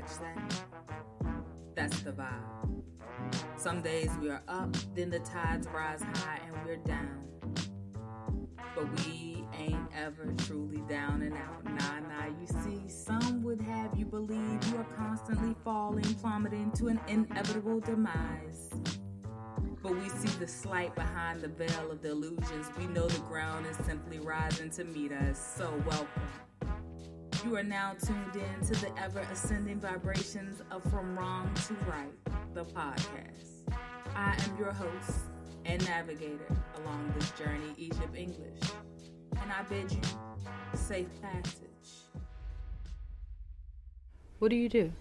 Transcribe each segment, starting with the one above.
catch that? That's the vibe. Some days we are up, then the tides rise high and we're down. But we ain't ever truly down and out. Nah, nah, you see, some would have you believe you are constantly falling, plummeting to an inevitable demise. But we see the slight behind the veil of the illusions. We know the ground is simply rising to meet us. So, welcome. You are now tuned in to the ever ascending vibrations of From Wrong to Right, the podcast. I am your host and navigator along this journey, Egypt English, and I bid you safe passage. What do you do?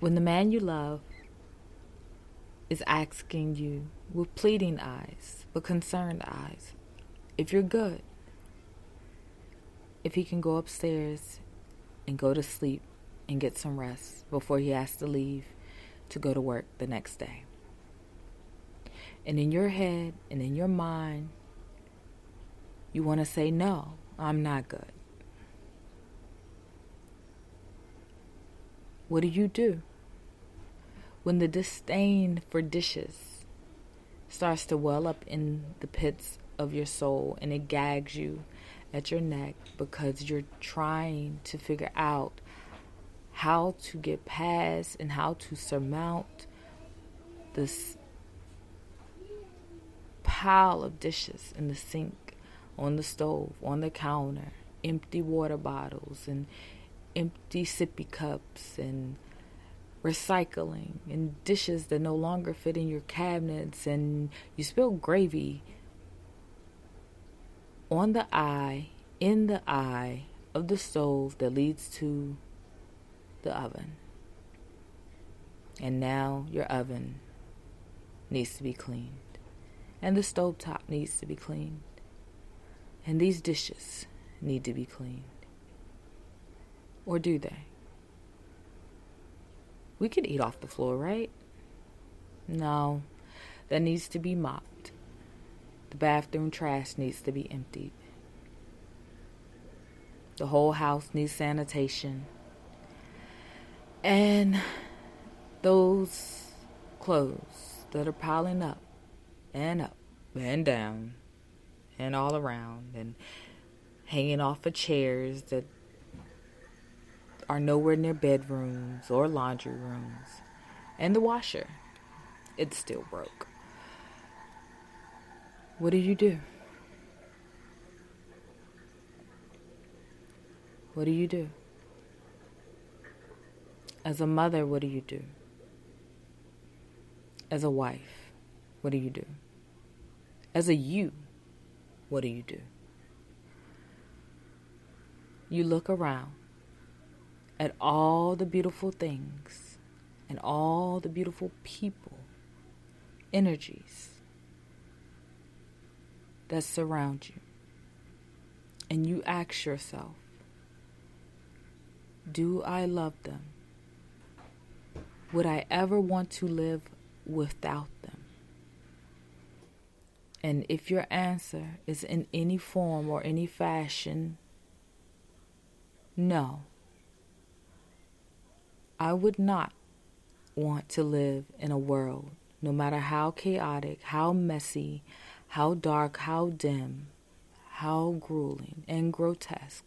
When the man you love is asking you with pleading eyes, with concerned eyes, if you're good, if he can go upstairs and go to sleep and get some rest before he has to leave to go to work the next day. And in your head and in your mind, you want to say, No, I'm not good. What do you do? When the disdain for dishes starts to well up in the pits of your soul and it gags you at your neck because you're trying to figure out how to get past and how to surmount this pile of dishes in the sink, on the stove, on the counter, empty water bottles and empty sippy cups and recycling and dishes that no longer fit in your cabinets and you spill gravy on the eye, in the eye of the stove that leads to the oven. And now your oven needs to be cleaned. And the stove top needs to be cleaned. And these dishes need to be cleaned. Or do they? We could eat off the floor, right? No, that needs to be mopped. The bathroom trash needs to be emptied. The whole house needs sanitation. And those clothes that are piling up and up and down and all around and hanging off of chairs that are nowhere near bedrooms or laundry rooms. And the washer, it's still broke. What do you do? What do you do? As a mother, what do you do? As a wife, what do you do? As a you, what do you do? You look around at all the beautiful things and all the beautiful people, energies that surround you. And you ask yourself, do I love them? Would I ever want to live without them? And if your answer is in any form or any fashion, no, I would not want to live in a world, no matter how chaotic, how messy, how dark, how dim, how grueling and grotesque.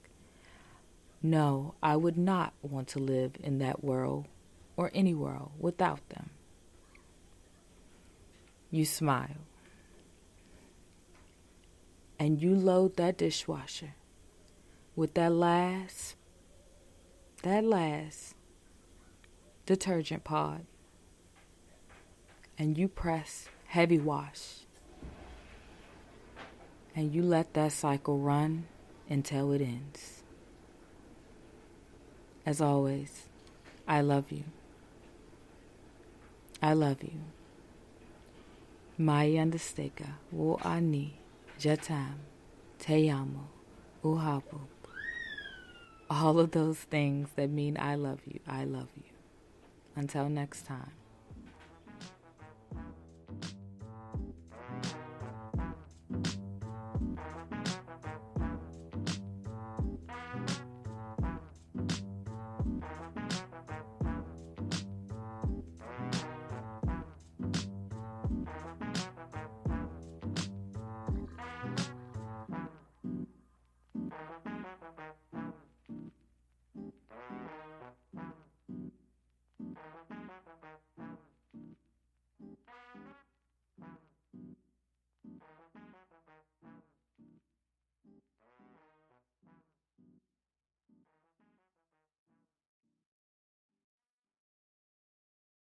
No, I would not want to live in that world or any world without them. You smile. And you load that dishwasher with that last, that last detergent pod. And you press heavy wash and you let that cycle run until it ends. As always, I love you. I love you. Mai understeka wo ani jatam te amo uhapu. All of those things that mean I love you. I love you. Until next time.